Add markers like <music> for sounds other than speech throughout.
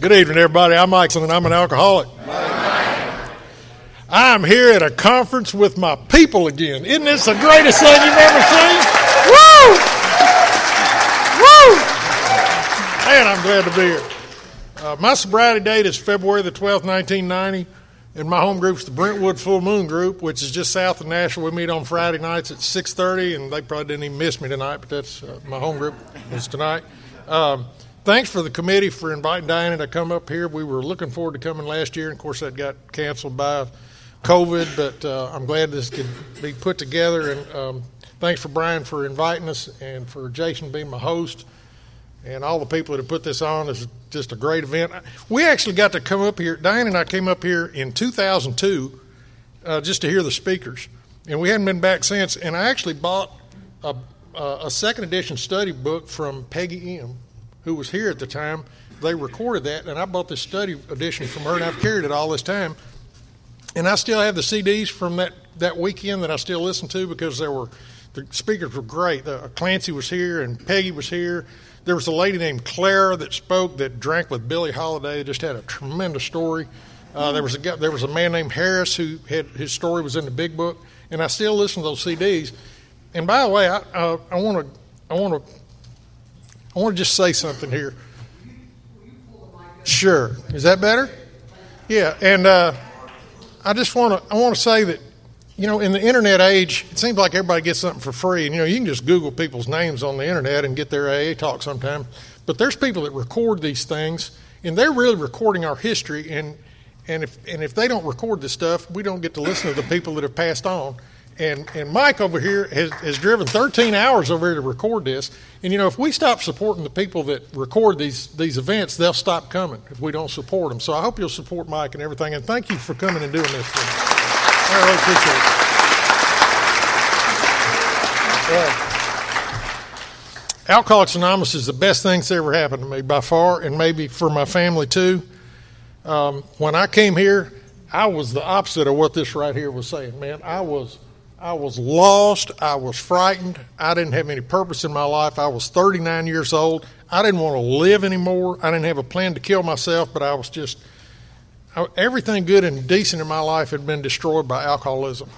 Good evening, everybody. I'm Mike, and I'm an alcoholic. I'm here at a conference with my people again. Isn't this the greatest thing you've ever seen? Woo! Woo! Man, I'm glad to be here. Uh, my sobriety date is February the 12th, 1990, and my home group's the Brentwood Full Moon Group, which is just south of Nashville. We meet on Friday nights at 6:30, and they probably didn't even miss me tonight, but that's uh, my home group is tonight. Um, thanks for the committee for inviting Diana to come up here. We were looking forward to coming last year, and of course that got canceled by COVID, but uh, I'm glad this could be put together. And um, thanks for Brian for inviting us, and for Jason being my host, and all the people that have put this on. It's just a great event. We actually got to come up here. Diane and I came up here in 2002 uh, just to hear the speakers, and we hadn't been back since. And I actually bought a, a second edition study book from Peggy M who was here at the time, they recorded that, and I bought this study edition from her, and I've carried it all this time. And I still have the CDs from that, that weekend that I still listen to because there were the speakers were great. Uh, Clancy was here, and Peggy was here. There was a lady named Clara that spoke that drank with Billie Holiday. Just had a tremendous story. Uh, there was a guy, there was a man named Harris who had his story was in the big book, and I still listen to those CDs. And by the way, I want to I want to I want to just say something here. Sure. Is that better? Yeah. And uh, I just want to I want to say that you know in the internet age, it seems like everybody gets something for free. And you know you can just Google people's names on the internet and get their AA talk sometime. But there's people that record these things, and they're really recording our history. And and if and if they don't record this stuff, we don't get to listen to the people that have passed on and, and Mike over here has, has driven 13 hours over here to record this. And you know, if we stop supporting the people that record these these events, they'll stop coming if we don't support them. So I hope you'll support Mike and everything. And thank you for coming and doing this. For. I really appreciate it. Uh, Alcoholics Anonymous is the best thing that's ever happened to me by far, and maybe for my family too. Um, when I came here, I was the opposite of what this right here was saying. Man, I was I was lost. I was frightened. I didn't have any purpose in my life. I was 39 years old. I didn't want to live anymore. I didn't have a plan to kill myself, but I was just, I, everything good and decent in my life had been destroyed by alcoholism.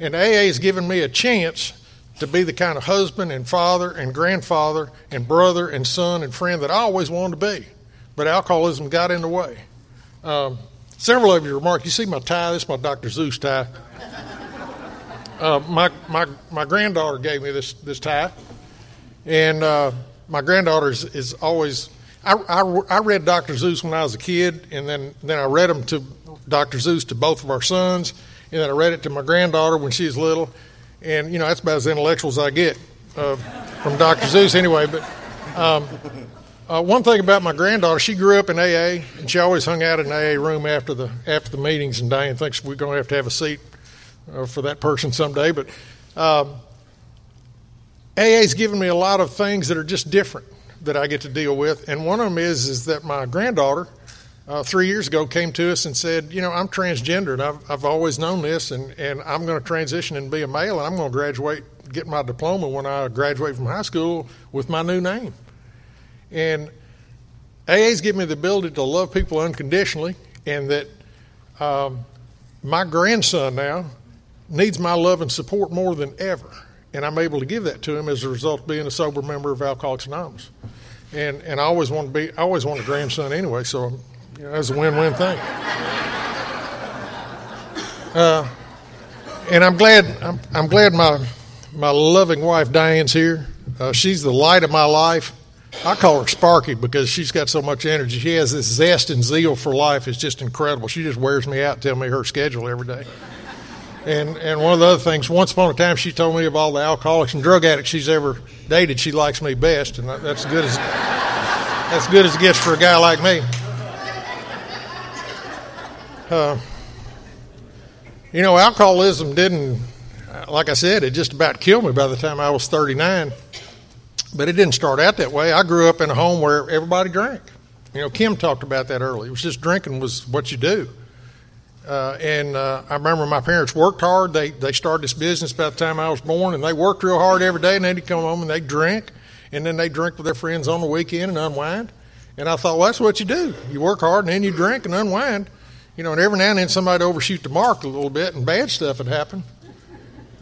And AA has given me a chance to be the kind of husband and father and grandfather and brother and son and friend that I always wanted to be. But alcoholism got in the way. Um, several of you remarked, you see my tie? This is my Dr. Seuss tie. Uh, my, my, my granddaughter gave me this, this tie, and uh, my granddaughter is, is always. I, I, I, read Dr. Seuss when I was a kid, and then, then I read them to Dr. Seuss to both of our sons, and then I read it to my granddaughter when she was little. And, you know, that's about as intellectual as I get uh, from Dr. Seuss anyway. But um, uh, one thing about my granddaughter, she grew up in AA, and she always hung out in AA room after the after the meetings. And Diane thinks we're going to have to have a seat for that person someday. But um, AA's given me a lot of things that are just different that I get to deal with, and one of them is is that my granddaughter. Uh, three years ago, came to us and said, "You know, I'm transgender, and I've, I've always known this, and, and I'm going to transition and be a male, and I'm going to graduate, get my diploma when I graduate from high school with my new name." And AA's given me the ability to love people unconditionally, and that um, my grandson now needs my love and support more than ever. And I'm able to give that to him as a result of being a sober member of Alcoholics Anonymous. And, and I always want to be, I always want a grandson anyway, so you know, that's a win win thing. Uh, and I'm glad, I'm, I'm glad my, my loving wife Diane's here. Uh, she's the light of my life. I call her Sparky because she's got so much energy. She has this zest and zeal for life. It's just incredible. She just wears me out, telling me her schedule every day. And and one of the other things, once upon a time, she told me of all the alcoholics and drug addicts she's ever dated. She likes me best, and that's good as that's good as it gets for a guy like me. Uh, you know, alcoholism didn't, like I said, it just about killed me by the time I was 39. But it didn't start out that way. I grew up in a home where everybody drank. You know, Kim talked about that earlier. It was just drinking was what you do. Uh, and uh, I remember my parents worked hard. They they started this business about the time I was born, and they worked real hard every day. And then they'd come home and they'd drink, and then they'd drink with their friends on the weekend and unwind. And I thought, well, that's what you do. You work hard and then you drink and unwind. You know, and every now and then somebody overshoot the mark a little bit and bad stuff would happen.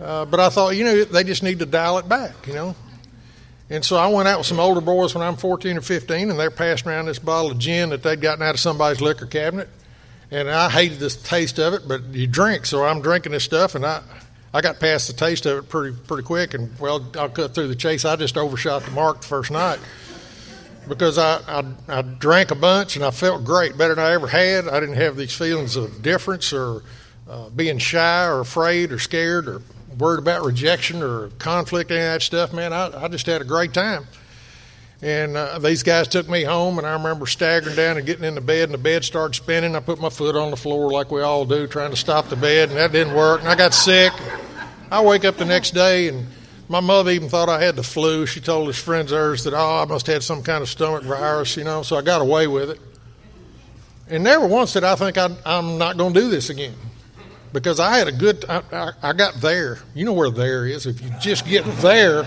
Uh, but I thought, you know, they just need to dial it back, you know. And so I went out with some older boys when I'm 14 or 15, and they're passing around this bottle of gin that they'd gotten out of somebody's liquor cabinet. And I hated the taste of it, but you drink, so I'm drinking this stuff, and I, I got past the taste of it pretty pretty quick. And well, I'll cut through the chase. I just overshot the mark the first night because I, I, I drank a bunch and I felt great, better than I ever had. I didn't have these feelings of difference or uh, being shy or afraid or scared or worried about rejection or conflict, any of that stuff, man, I, I just had a great time. And uh, these guys took me home, and I remember staggering down and getting in the bed, and the bed started spinning. I put my foot on the floor like we all do, trying to stop the bed, and that didn't work. And I got sick. I wake up the next day, and my mother even thought I had the flu. She told his friends hers that, oh, I must have had some kind of stomach virus, you know, so I got away with it. And never once did I think i am not going to do this again because I had a good. I, I, I, got there. You know where there is. If you just get there,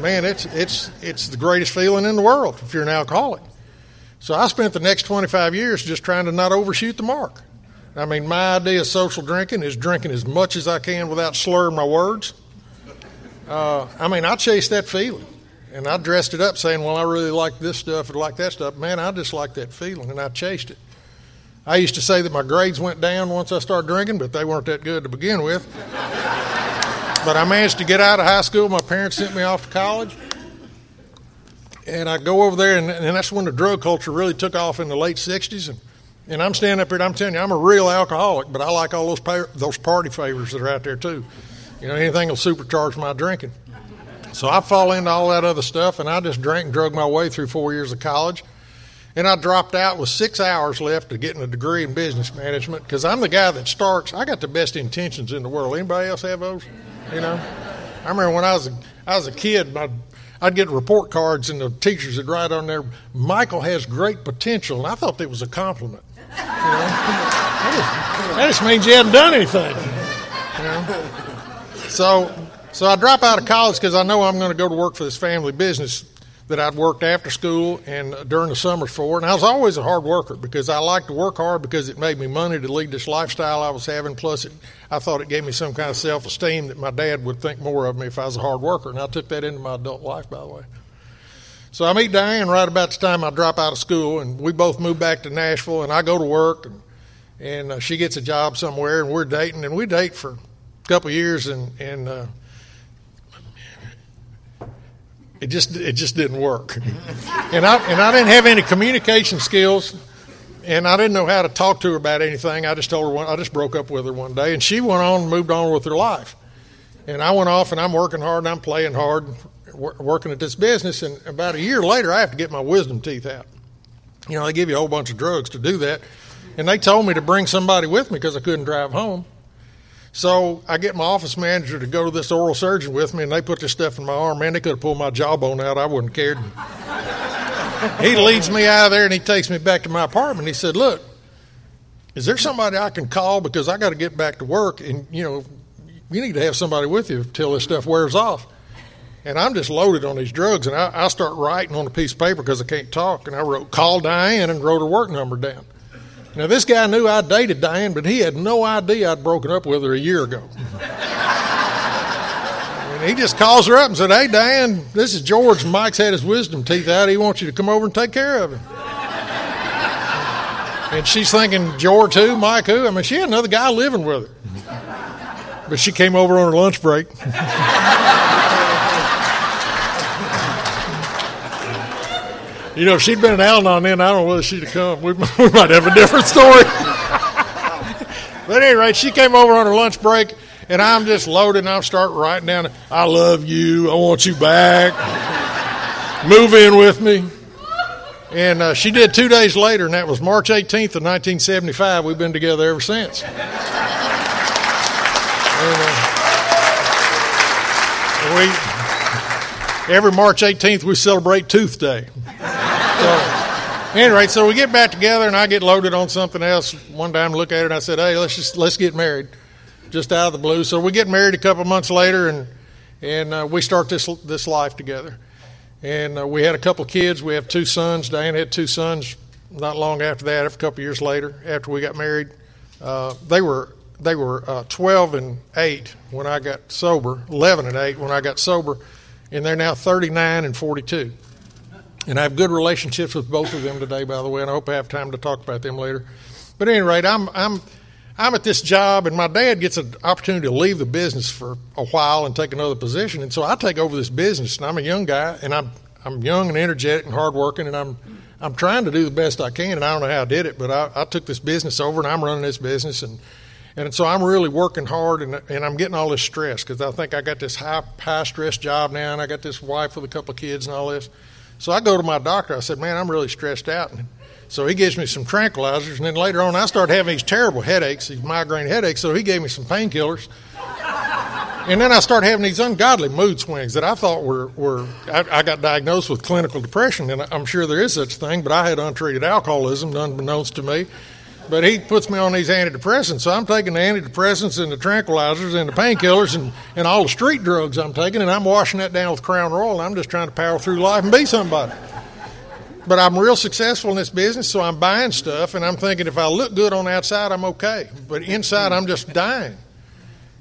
man, it's it's it's the greatest feeling in the world if you're an alcoholic. So I spent the next 25 years just trying to not overshoot the mark. I mean, my idea of social drinking is drinking as much as I can without slurring my words. Uh, I mean, I chased that feeling. And I dressed it up saying, well, I really like this stuff and like that stuff. Man, I just like that feeling, and I chased it. I used to say that my grades went down once I started drinking, but they weren't that good to begin with. But I managed to get out of high school. My parents sent me off to college. And I go over there, and, and that's when the drug culture really took off in the late 60s. And, and I'm standing up here and I'm telling you, I'm a real alcoholic, but I like all those, pa- those party favors that are out there, too. You know, anything will supercharge my drinking. So I fall into all that other stuff, and I just drank and drug my way through four years of college. And I dropped out with six hours left to getting a degree in business management because I'm the guy that starts. I got the best intentions in the world. Anybody else have those? You know, I remember when I was a, I was a kid, my, I'd get report cards and the teachers would write on there, "Michael has great potential," and I thought that was a compliment. You know? that, just, that just means you hadn't done anything. You know? So, so I drop out of college because I know I'm going to go to work for this family business that I'd worked after school and during the summers for. And I was always a hard worker because I liked to work hard because it made me money to lead this lifestyle I was having. Plus, it, I thought it gave me some kind of self esteem that my dad would think more of me if I was a hard worker. And I took that into my adult life, by the way. So I meet Diane right about the time I drop out of school, and we both move back to Nashville, and I go to work, and, and uh, she gets a job somewhere, and we're dating, and we date for a couple years, and, and uh, it just it just didn't work. and I and I didn't have any communication skills, and I didn't know how to talk to her about anything. I just told her one, I just broke up with her one day, and she went on and moved on with her life. And I went off and I'm working hard and I'm playing hard, working at this business. And about a year later, I have to get my wisdom teeth out. You know, they give you a whole bunch of drugs to do that. And they told me to bring somebody with me because I couldn't drive home. So I get my office manager to go to this oral surgeon with me, and they put this stuff in my arm. Man, they could have pulled my jawbone out. I wouldn't cared. he leads me out of there, and he takes me back to my apartment. He said, "Look, is there somebody I can call because I got to get back to work, and you know, you need to have somebody with you until this stuff wears off." And I'm just loaded on these drugs, and I, I start writing on a piece of paper because I can't talk, and I wrote "call Diane" and wrote her work number down. Now, this guy knew I dated Diane, but he had no idea I'd broken up with her a year ago. and he just calls her up and said, Hey, Diane, this is George. Mike's had his wisdom teeth out. He wants you to come over and take care of him. and she's thinking, George who? Mike who? I mean, she had another guy living with her. But she came over on her lunch break. <laughs> You know, if she'd been an Al-Anon then, I don't know whether she'd have come. We, <laughs> we might have a different story. <laughs> but anyway, she came over on her lunch break, and I'm just loaded, and I'm starting writing down, I love you, I want you back, <laughs> move in with me. And uh, she did two days later, and that was March 18th of 1975. We've been together ever since. And, uh, we, every March 18th, we celebrate Tooth Day. So, anyway, so we get back together, and I get loaded on something else. One time, I look at it, and I said, "Hey, let's just let's get married," just out of the blue. So we get married a couple months later, and and uh, we start this this life together. And uh, we had a couple kids. We have two sons. Diane had two sons not long after that, a couple years later, after we got married. Uh, they were they were uh, 12 and 8 when I got sober, 11 and 8 when I got sober, and they're now 39 and 42. And I have good relationships with both of them today, by the way, and I hope I have time to talk about them later. But at any rate, I'm I'm I'm at this job, and my dad gets an opportunity to leave the business for a while and take another position, and so I take over this business. And I'm a young guy, and I'm I'm young and energetic and hardworking, and I'm I'm trying to do the best I can. And I don't know how I did it, but I, I took this business over, and I'm running this business, and and so I'm really working hard, and and I'm getting all this stress because I think I got this high high stress job now, and I got this wife with a couple of kids and all this. So I go to my doctor. I said, "Man, I'm really stressed out." And so he gives me some tranquilizers, and then later on, I started having these terrible headaches, these migraine headaches. So he gave me some painkillers, and then I started having these ungodly mood swings that I thought were were. I, I, got diagnosed with clinical depression, and I'm sure there is such a thing, but I had untreated alcoholism, unbeknownst to me. But he puts me on these antidepressants, so I'm taking the antidepressants and the tranquilizers and the painkillers and, and all the street drugs I'm taking, and I'm washing that down with Crown Royal. I'm just trying to power through life and be somebody. But I'm real successful in this business, so I'm buying stuff, and I'm thinking if I look good on the outside, I'm okay. But inside, I'm just dying.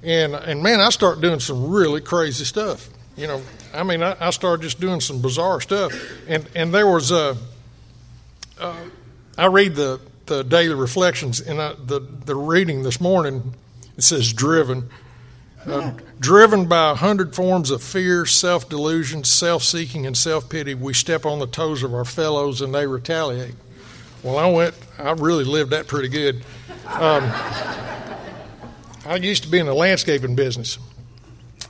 And and man, I start doing some really crazy stuff. You know, I mean, I, I started just doing some bizarre stuff. And and there was a. Uh, I read the the daily reflections in the the reading this morning. It says driven. Uh, driven by a hundred forms of fear, self delusion, self seeking, and self pity, we step on the toes of our fellows and they retaliate. Well, I went, I really lived that pretty good. Um, <laughs> I used to be in the landscaping business.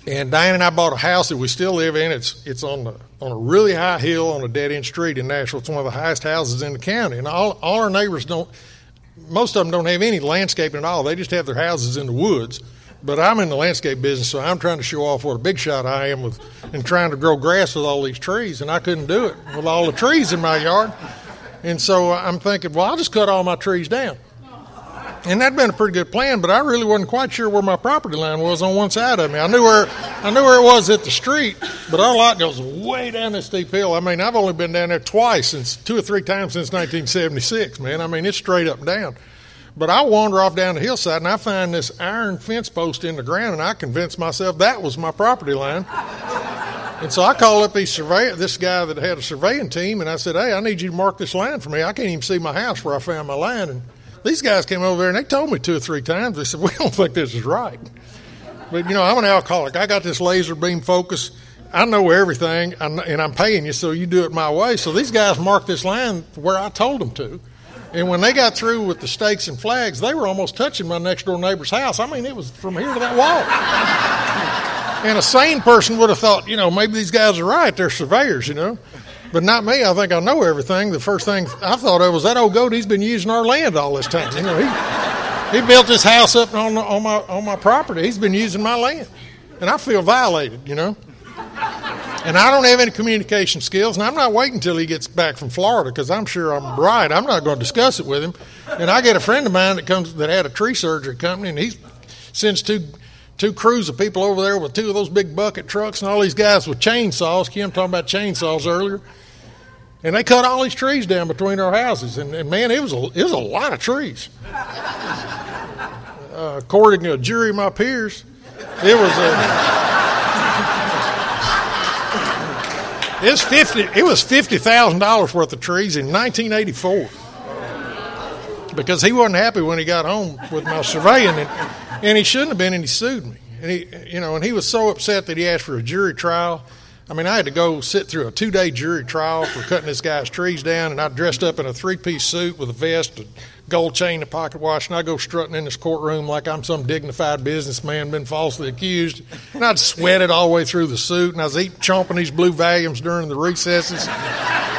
And Diane and I bought a house that we still live in. It's it's on the on a really high hill on a dead end street in Nashville. It's one of the highest houses in the county. And all all our neighbors don't most of them don't have any landscaping at all. They just have their houses in the woods. But I'm in the landscape business, so I'm trying to show off what a big shot I am with and trying to grow grass with all these trees, and I couldn't do it with all the trees in my yard. And so I'm thinking, well, I'll just cut all my trees down. And that'd been a pretty good plan, but I really wasn't quite sure where my property line was on one side of me. I knew where I knew where it was at the street, but our lot goes way down this steep hill. I mean, I've only been down there twice since two or three times since 1976, man. I mean, it's straight up and down. But I wander off down the hillside and I find this iron fence post in the ground, and I convince myself that was my property line. And so I called up these survey, this guy that had a surveying team, and I said, "Hey, I need you to mark this line for me. I can't even see my house where I found my line." And these guys came over there and they told me two or three times. They said, <laughs> "We don't think this is right." But you know, I'm an alcoholic. I got this laser beam focus. I know everything, and I'm paying you, so you do it my way. So these guys marked this line where I told them to. And when they got through with the stakes and flags, they were almost touching my next door neighbor's house. I mean, it was from here to that wall. and a sane person would have thought, you know, maybe these guys are right. They're surveyors, you know. But not me. I think I know everything. The first thing I thought of was that old goat. He's been using our land all this time. You know, he he built his house up on on my on my property. He's been using my land, and I feel violated. You know. And I don't have any communication skills, and I'm not waiting until he gets back from Florida because I'm sure I'm right. I'm not going to discuss it with him. And I get a friend of mine that comes that had a tree surgery company, and he sends two two crews of people over there with two of those big bucket trucks and all these guys with chainsaws. Kim talking about chainsaws earlier. And they cut all these trees down between our houses, and, and man, it was a it was a lot of trees. <laughs> Uh, according to a jury of my peers, it was a <laughs> It's fifty. It was fifty thousand dollars worth of trees in 1984 because he wasn't happy when he got home with my surveying, and, and he shouldn't have been, and he sued me. And he, you know, and he was so upset that he asked for a jury trial. I mean, I had to go sit through a two-day jury trial for cutting this guy's trees down, and I dressed up in a three-piece suit with a vest, a gold chain, a pocket watch, and I go strutting in this courtroom like I'm some dignified businessman been falsely accused. And I'd sweated all the way through the suit, and I was eating, chomping these blue Valiums during the recesses,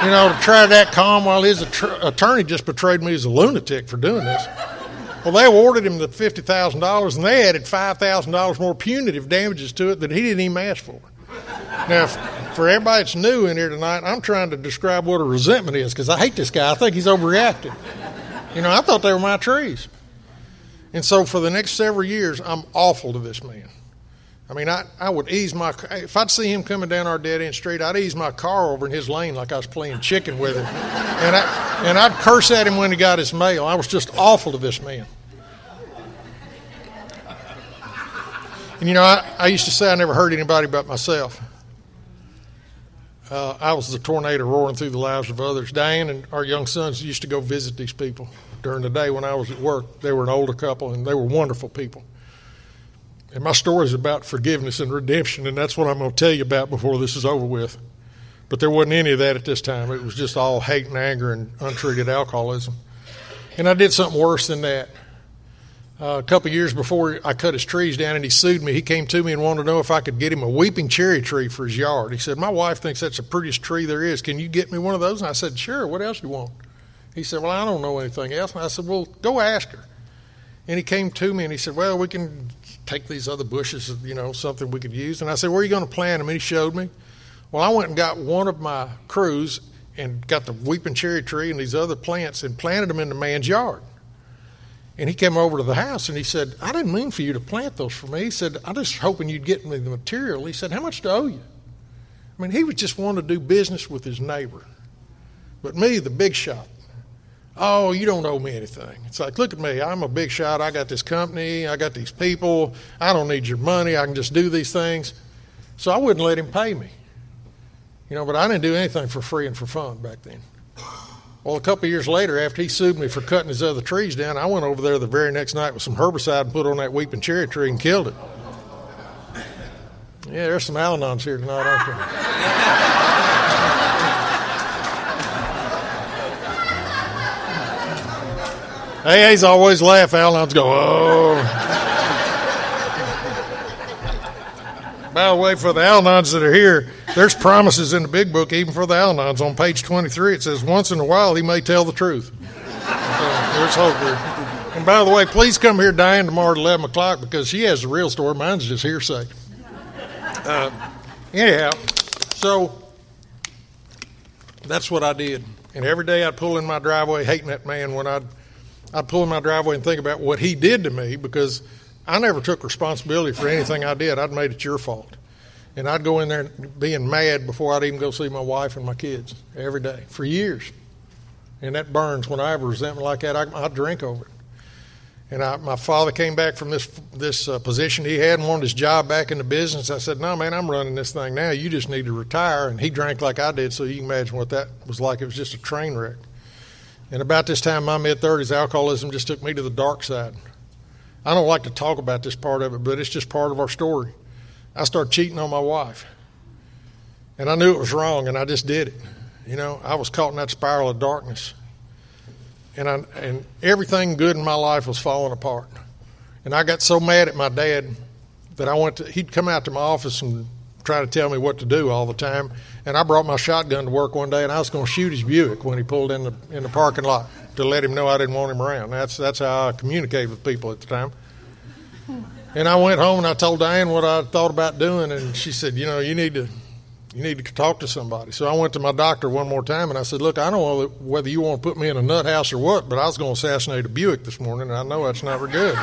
you know, to try to act calm while his attorney just betrayed me as a lunatic for doing this. Well, they awarded him the fifty thousand dollars, and they added five thousand dollars more punitive damages to it that he didn't even ask for. Now, for everybody that's new in here tonight, I'm trying to describe what a resentment is because I hate this guy. I think he's overreacted. You know, I thought they were my trees. And so for the next several years, I'm awful to this man. I mean, I, I would ease my if I'd see him coming down our dead end street, I'd ease my car over in his lane like I was playing chicken with him, and I and I'd curse at him when he got his mail. I was just awful to this man. And you know, I, I used to say I never hurt anybody but myself. Uh, I was the tornado roaring through the lives of others. Diane and our young sons used to go visit these people during the day when I was at work. They were an older couple, and they were wonderful people. And my story is about forgiveness and redemption, and that's what I'm going to tell you about before this is over with. But there wasn't any of that at this time. It was just all hate and anger and untreated alcoholism. And I did something worse than that. Uh, a couple years before I cut his trees down and he sued me, he came to me and wanted to know if I could get him a weeping cherry tree for his yard. He said, My wife thinks that's the prettiest tree there is. Can you get me one of those? And I said, Sure. What else you want? He said, Well, I don't know anything else. And I said, Well, go ask her. And he came to me and he said, Well, we can take these other bushes, you know, something we could use. And I said, Where are you going to plant them? And he showed me. Well, I went and got one of my crews and got the weeping cherry tree and these other plants and planted them in the man's yard. And he came over to the house and he said, I didn't mean for you to plant those for me. He said, I'm just hoping you'd get me the material. He said, How much do I owe you? I mean, he was just wanting to do business with his neighbor. But me, the big shot, oh, you don't owe me anything. It's like, look at me. I'm a big shot. I got this company. I got these people. I don't need your money. I can just do these things. So I wouldn't let him pay me. You know, but I didn't do anything for free and for fun back then. Well, a couple years later, after he sued me for cutting his other trees down, I went over there the very next night with some herbicide and put on that weeping cherry tree and killed it. Yeah, there's some Al Anons here tonight, aren't there? He's always laugh. Al-Anons go, oh. By the way, for the Al-Anons that are here, there's promises in the big book, even for the Al-Anons. On page 23, it says, once in a while, he may tell the truth. So there's hope there. And by the way, please come here, Diane, tomorrow at 11 o'clock because she has the real story. Mine's just hearsay. Uh, anyhow, so that's what I did. And every day I'd pull in my driveway hating that man when I'd I'd pull in my driveway and think about what he did to me because I never took responsibility for anything I did. I'd made it your fault. And I'd go in there being mad before I'd even go see my wife and my kids every day for years. And that burns when I have resentment like that. I, I drink over it. And I, my father came back from this this uh, position he had and wanted his job back in the business. I said, "No, man, I'm running this thing now. You just need to retire." And he drank like I did, so you can imagine what that was like. It was just a train wreck. And about this time, my mid 30s, alcoholism just took me to the dark side. I don't like to talk about this part of it, but it's just part of our story. I started cheating on my wife. And I knew it was wrong, and I just did it. You know, I was caught in that spiral of darkness. And, I, and everything good in my life was falling apart. And I got so mad at my dad that I went to, he'd come out to my office and try to tell me what to do all the time. And I brought my shotgun to work one day, and I was going to shoot his Buick when he pulled in the in the parking lot to let him know I didn't want him around. That's that's how I communicated with people at the time. And I went home and I told Diane what I thought about doing, and she said, "You know, you need to." You need to talk to somebody. So I went to my doctor one more time and I said, Look, I don't know whether you want to put me in a nut house or what, but I was going to assassinate a Buick this morning, and I know that's not very good.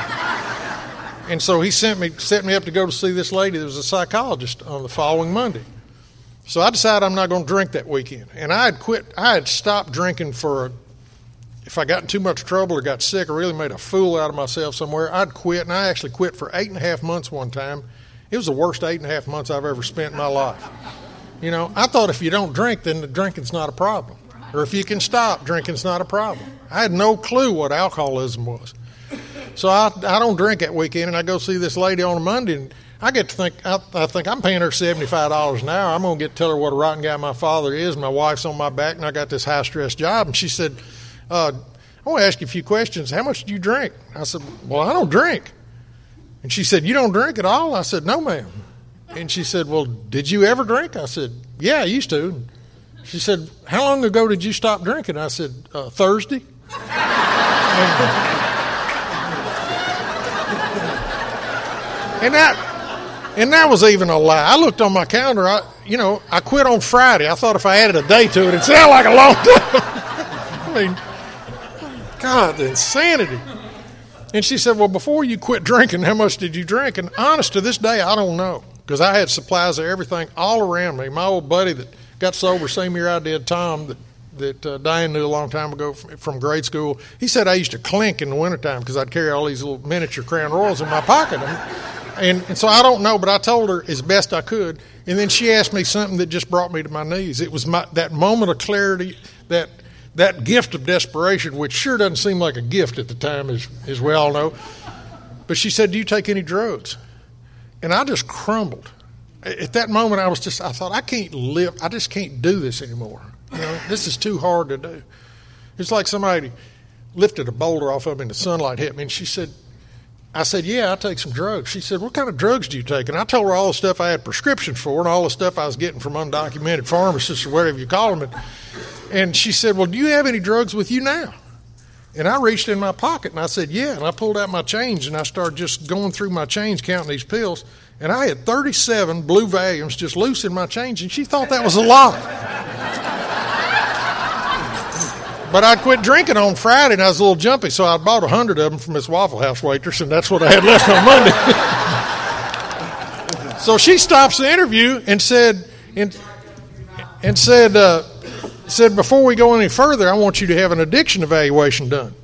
And so he sent me set me up to go to see this lady that was a psychologist on the following Monday. So I decided I'm not going to drink that weekend. And I had quit I had stopped drinking for if I got in too much trouble or got sick or really made a fool out of myself somewhere, I'd quit and I actually quit for eight and a half months one time. It was the worst eight and a half months I've ever spent in my life. You know, I thought if you don't drink, then the drinking's not a problem. Or if you can stop, drinking's not a problem. I had no clue what alcoholism was. So I, I don't drink that weekend, and I go see this lady on a Monday, and I get to think, I, I think I'm paying her $75 an hour. I'm to get to tell her what a rotten guy my father is. My wife's on my back, and I got this high stress job. And she said, uh, I want to ask you a few questions. How much do you drink? I said, Well, I don't drink. And she said, You don't drink at all? I said, No, ma'am. And she said, Well, did you ever drink? I said, Yeah, I used to. She said, How long ago did you stop drinking? I said, uh, Thursday. <laughs> And that, and that was even a lie. I looked on my calendar. I, you know, I quit on Friday. I thought if I added a day to it, it'd sound like a long time. <laughs> I mean, God, the insanity. And she said, Well, before you quit drinking, how much did you drink? And honest to this day, I don't know because I had supplies of everything all around me. My old buddy that got sober same year I did, Tom, that, that uh, Diane knew a long time ago from, from grade school, he said I used to clink in the wintertime because I'd carry all these little miniature Crown Royals in my pocket. And, and, and so I don't know, but I told her as best I could. And then she asked me something that just brought me to my knees. It was my, that moment of clarity, that that gift of desperation, which sure doesn't seem like a gift at the time, as, as we all know. But she said, Do you take any drugs? And I just crumbled. At that moment, I was just, I thought, I can't live, I just can't do this anymore. You know, this is too hard to do. It's like somebody lifted a boulder off of me and the sunlight hit me. And she said, I said, Yeah, I take some drugs. She said, What kind of drugs do you take? And I told her all the stuff I had prescriptions for and all the stuff I was getting from undocumented pharmacists or whatever you call them. And, she said, Well, do you have any drugs with you now? And I reached in my pocket and I said, Yeah. And I pulled out my change and I started just going through my change, counting these pills. And I had 37 blue Valiums just loose in my change. And she thought that was a lot. But I'd quit drinking on Friday and I was a little jumpy, so I bought a hundred of them from this Waffle House waitress, and that's what I had left on Monday. <laughs> so she stops the interview and said, and, and said, uh, said, before we go any further, I want you to have an addiction evaluation done.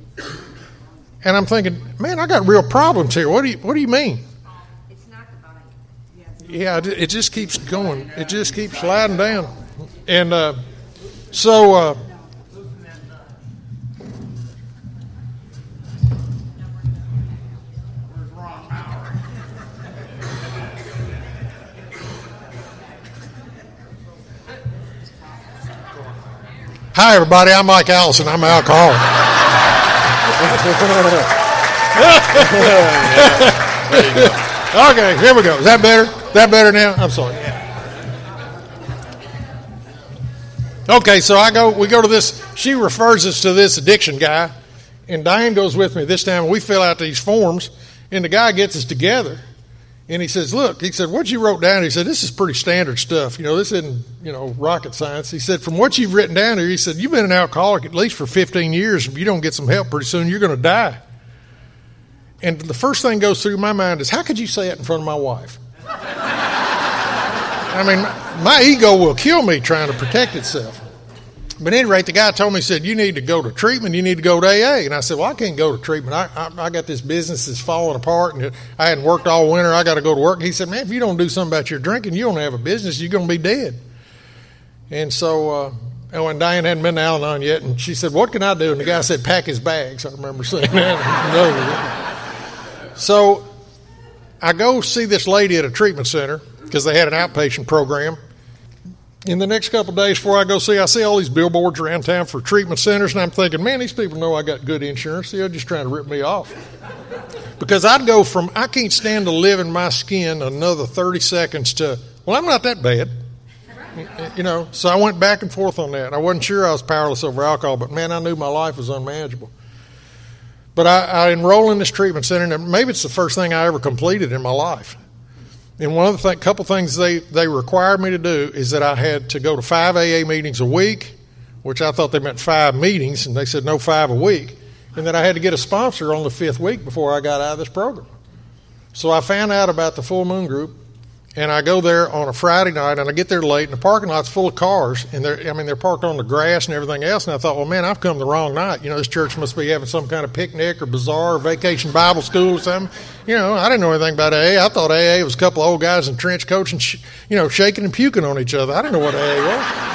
And I'm thinking, man, I got real problems here. What do you What do you mean? Yeah, it just keeps going. It just keeps sliding down. And uh, so. Uh, Hi, everybody. I'm Mike Allison. I'm an alcoholic. <laughs> okay, here we go. Is that better? Is that better now? I'm sorry. Okay, so I go. We go to this. She refers us to this addiction guy, and Diane goes with me this time. We fill out these forms, and the guy gets us together and he says, Look, he said, what you wrote down, he said, this is pretty standard stuff. You know, this isn't, you know, rocket science. He said, From what you've written down here, he said, You've been an alcoholic at least for 15 years. If you don't get some help pretty soon, you're going to die. And the first thing goes through my mind is, How could you say it in front of my wife? <laughs> I mean, my ego will kill me trying to protect itself. But any rate, the guy told me, he said, You need to go to treatment. You need to go to AA. And I said, Well, I can't go to treatment. I, I, I got this business that's falling apart and I hadn't worked all winter. I got to go to work. He said, Man, if you don't do something about your drinking, you don't have a business. You're going to be dead. And so, uh, oh, and Diane hadn't been to Al Anon yet. And she said, What can I do? And the guy said, Pack his bags. I remember saying that. <laughs> so I go see this lady at a treatment center because they had an outpatient program in the next couple days before I go see, I see all these billboards around town for treatment centers, and I'm thinking, man, these people know I got good insurance. They're just trying to rip me off. Because I'd go from, I can't stand to live in my skin another 30 seconds to, well, I'm not that bad. You know, so I went back and forth on that. I wasn't sure I was powerless over alcohol, but man, I knew my life was unmanageable. But I, I enroll in this treatment center, and maybe it's the first thing I ever completed in my life. And one of the th- couple things they, they required me to do is that I had to go to five AA meetings a week, which I thought they meant five meetings, and they said no five a week, and that I had to get a sponsor on the fifth week before I got out of this program. So I found out about the Full Moon Group, and I go there on a Friday night, and I get there late, and the parking lot's full of cars, and they're I mean they're parked on the grass and everything else, and I thought, well, man, I've come the wrong night. You know, this church must be having some kind of picnic or bazaar or vacation Bible school or something. You know, I didn't know anything about AA. I thought AA was a couple of old guys in trench coats and sh- you know shaking and puking on each other. I didn't know what AA was.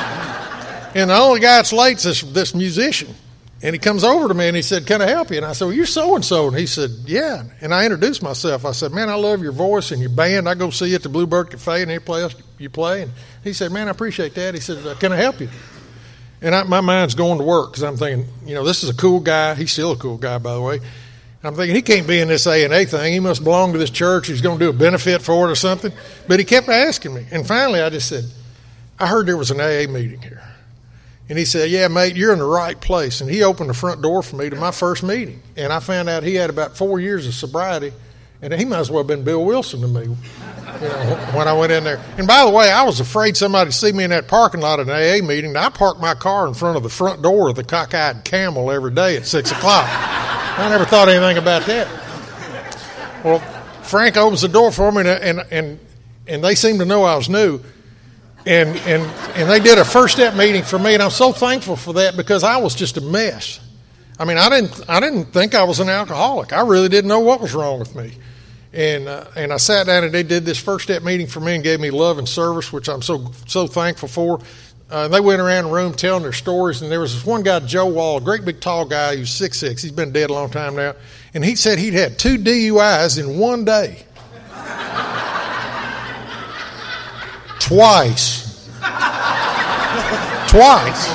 And the only guy that's late is this, this musician. And he comes over to me and he said, Can I help you? And I said, Well, you're so and so. And he said, Yeah. And I introduced myself. I said, Man, I love your voice and your band. I go see you at the Bluebird Cafe and any place you play. And he said, Man, I appreciate that. He said, Can I help you? And I, my mind's going to work because I'm thinking, you know, this is a cool guy. He's still a cool guy, by the way. I'm thinking he can't be in this A and A thing. He must belong to this church. He's going to do a benefit for it or something. But he kept asking me. And finally, I just said, I heard there was an AA meeting here. And he said, Yeah, mate, you're in the right place. And he opened the front door for me to my first meeting. And I found out he had about four years of sobriety. And he might as well have been Bill Wilson to me you know, when I went in there. And by the way, I was afraid somebody would see me in that parking lot at an AA meeting. I parked my car in front of the front door of the cockeyed camel every day at 6 o'clock. I never thought anything about that. Well, Frank opens the door for me, and, and, and, and they seem to know I was new. And, and, and they did a first step meeting for me, and I'm so thankful for that because I was just a mess. I mean, I didn't, I didn't think I was an alcoholic. I really didn't know what was wrong with me. And, uh, and I sat down and they did this first step meeting for me and gave me love and service, which I'm so, so thankful for. Uh, they went around the room telling their stories, and there was this one guy, Joe Wall, a great big tall guy who's six six. He's been dead a long time now, and he said he'd had two DUIs in one day. Twice. Twice.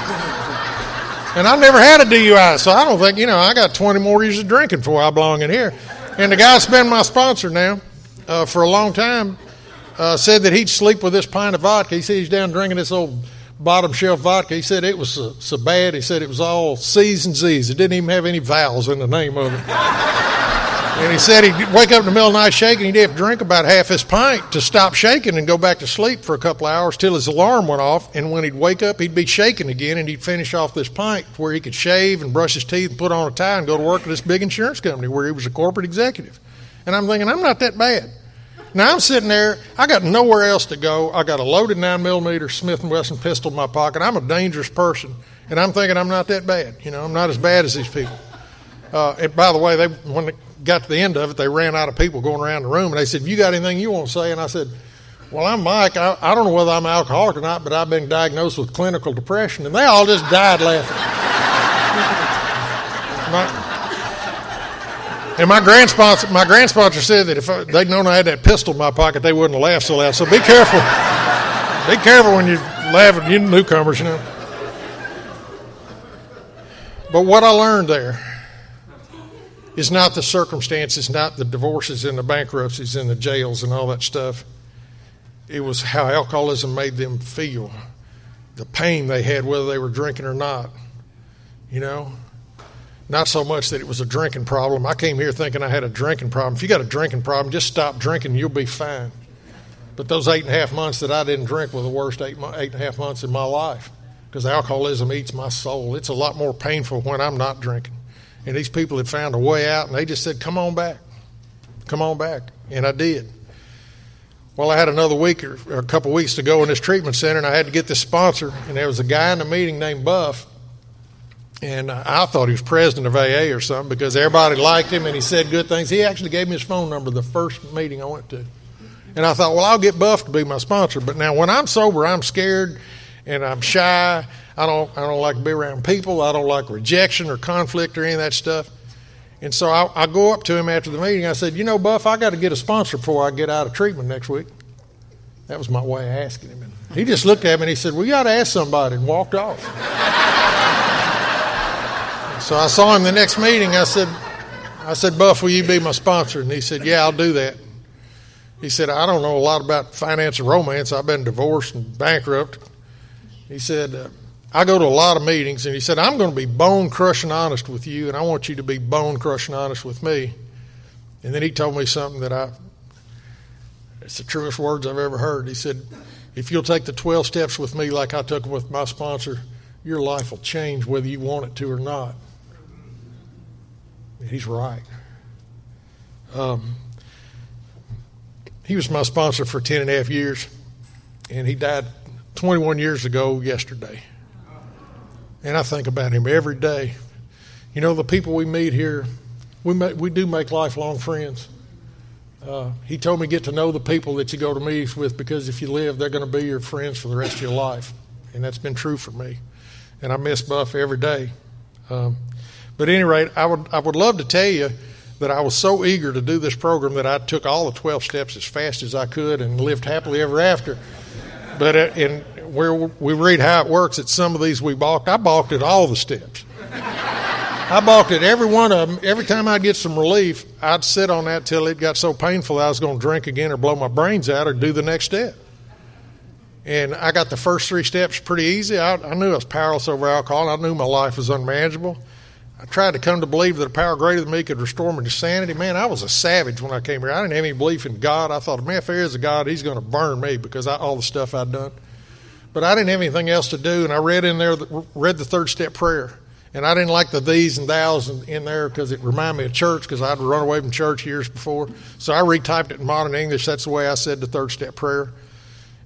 And I've never had a DUI, so I don't think, you know, I got 20 more years of drinking before I belong in here. And the guy's been my sponsor now uh, for a long time uh, said that he'd sleep with this pint of vodka. He said he's down drinking this old bottom shelf vodka. He said it was so, so bad. He said it was all C's and Z's. It didn't even have any vowels in the name of it. And he said he'd wake up in the middle of the night shaking. He'd have to drink about half his pint to stop shaking and go back to sleep for a couple of hours till his alarm went off. And when he'd wake up, he'd be shaking again, and he'd finish off this pint where he could shave and brush his teeth and put on a tie and go to work at this big insurance company where he was a corporate executive. And I'm thinking, I'm not that bad. Now I'm sitting there. I got nowhere else to go. I got a loaded nine millimeter Smith and Wesson pistol in my pocket. I'm a dangerous person, and I'm thinking I'm not that bad. You know, I'm not as bad as these people. Uh, and by the way, they when got to the end of it, they ran out of people going around the room, and they said, "You got anything you want to say?" And I said, "Well, I'm Mike. I, I don't know whether I'm alcoholic or not, but I've been diagnosed with clinical depression." And they all just died laughing. <laughs> my, and my grand sponsor, my grand sponsor said that if they'd known I had that pistol in my pocket, they wouldn't have laughed so loud. So be careful. be careful when you laugh at you newcomers, you know. But what I learned there is not the circumstances, not the divorces and the bankruptcies and the jails and all that stuff. It was how alcoholism made them feel, the pain they had, whether they were drinking or not. You know, not so much that it was a drinking problem. I came here thinking I had a drinking problem. If you got a drinking problem, just stop drinking, you'll be fine. But those eight and a half months that I didn't drink were the worst eight, eight and a half months in my life because alcoholism eats my soul. It's a lot more painful when I'm not drinking. And these people had found a way out, and they just said, Come on back. Come on back. And I did. Well, I had another week or, or a couple weeks to go in this treatment center, and I had to get this sponsor. And there was a guy in the meeting named Buff and I thought he was president of AA or something because everybody liked him and he said good things. He actually gave me his phone number the first meeting I went to. And I thought, well, I'll get Buff to be my sponsor. But now when I'm sober, I'm scared and I'm shy. I don't, I don't like to be around people. I don't like rejection or conflict or any of that stuff. And so I, I go up to him after the meeting. I said, you know, Buff, I got to get a sponsor before I get out of treatment next week. That was my way of asking him. And he just looked at me and he said, you got to ask somebody and walked off. <laughs> So I saw him the next meeting. I said, I said, Buff, will you be my sponsor? And he said, Yeah, I'll do that. He said, I don't know a lot about finance and romance. I've been divorced and bankrupt. He said, uh, I go to a lot of meetings, and he said, I'm going to be bone crushing honest with you, and I want you to be bone crushing honest with me. And then he told me something that I, it's the truest words I've ever heard. He said, If you'll take the 12 steps with me like I took them with my sponsor, your life will change whether you want it to or not. He's right. Um, he was my sponsor for 10 and a half years, and he died 21 years ago yesterday. And I think about him every day. You know, the people we meet here, we, make, we do make lifelong friends. Uh, he told me get to know the people that you go to meetings with because if you live, they're going to be your friends for the rest of your life. And that's been true for me. And I miss Buff every day. Um, but at any rate, I would, I would love to tell you that I was so eager to do this program that I took all the 12 steps as fast as I could and lived happily ever after. But uh, in where we read how it works, at some of these we balked. I balked at all the steps. I balked at every one of them. Every time I'd get some relief, I'd sit on that till it got so painful I was going to drink again or blow my brains out or do the next step. And I got the first three steps pretty easy. I, I knew I was powerless over alcohol. I knew my life was unmanageable. I tried to come to believe that a power greater than me could restore me to sanity. Man, I was a savage when I came here. I didn't have any belief in God. I thought, man, if there is a God, He's going to burn me because all the stuff I'd done. But I didn't have anything else to do, and I read in there, read the third step prayer. And I didn't like the these and thous in, there because it reminded me of church because I'd run away from church years before. So I retyped it in modern English. That's the way I said the third step prayer.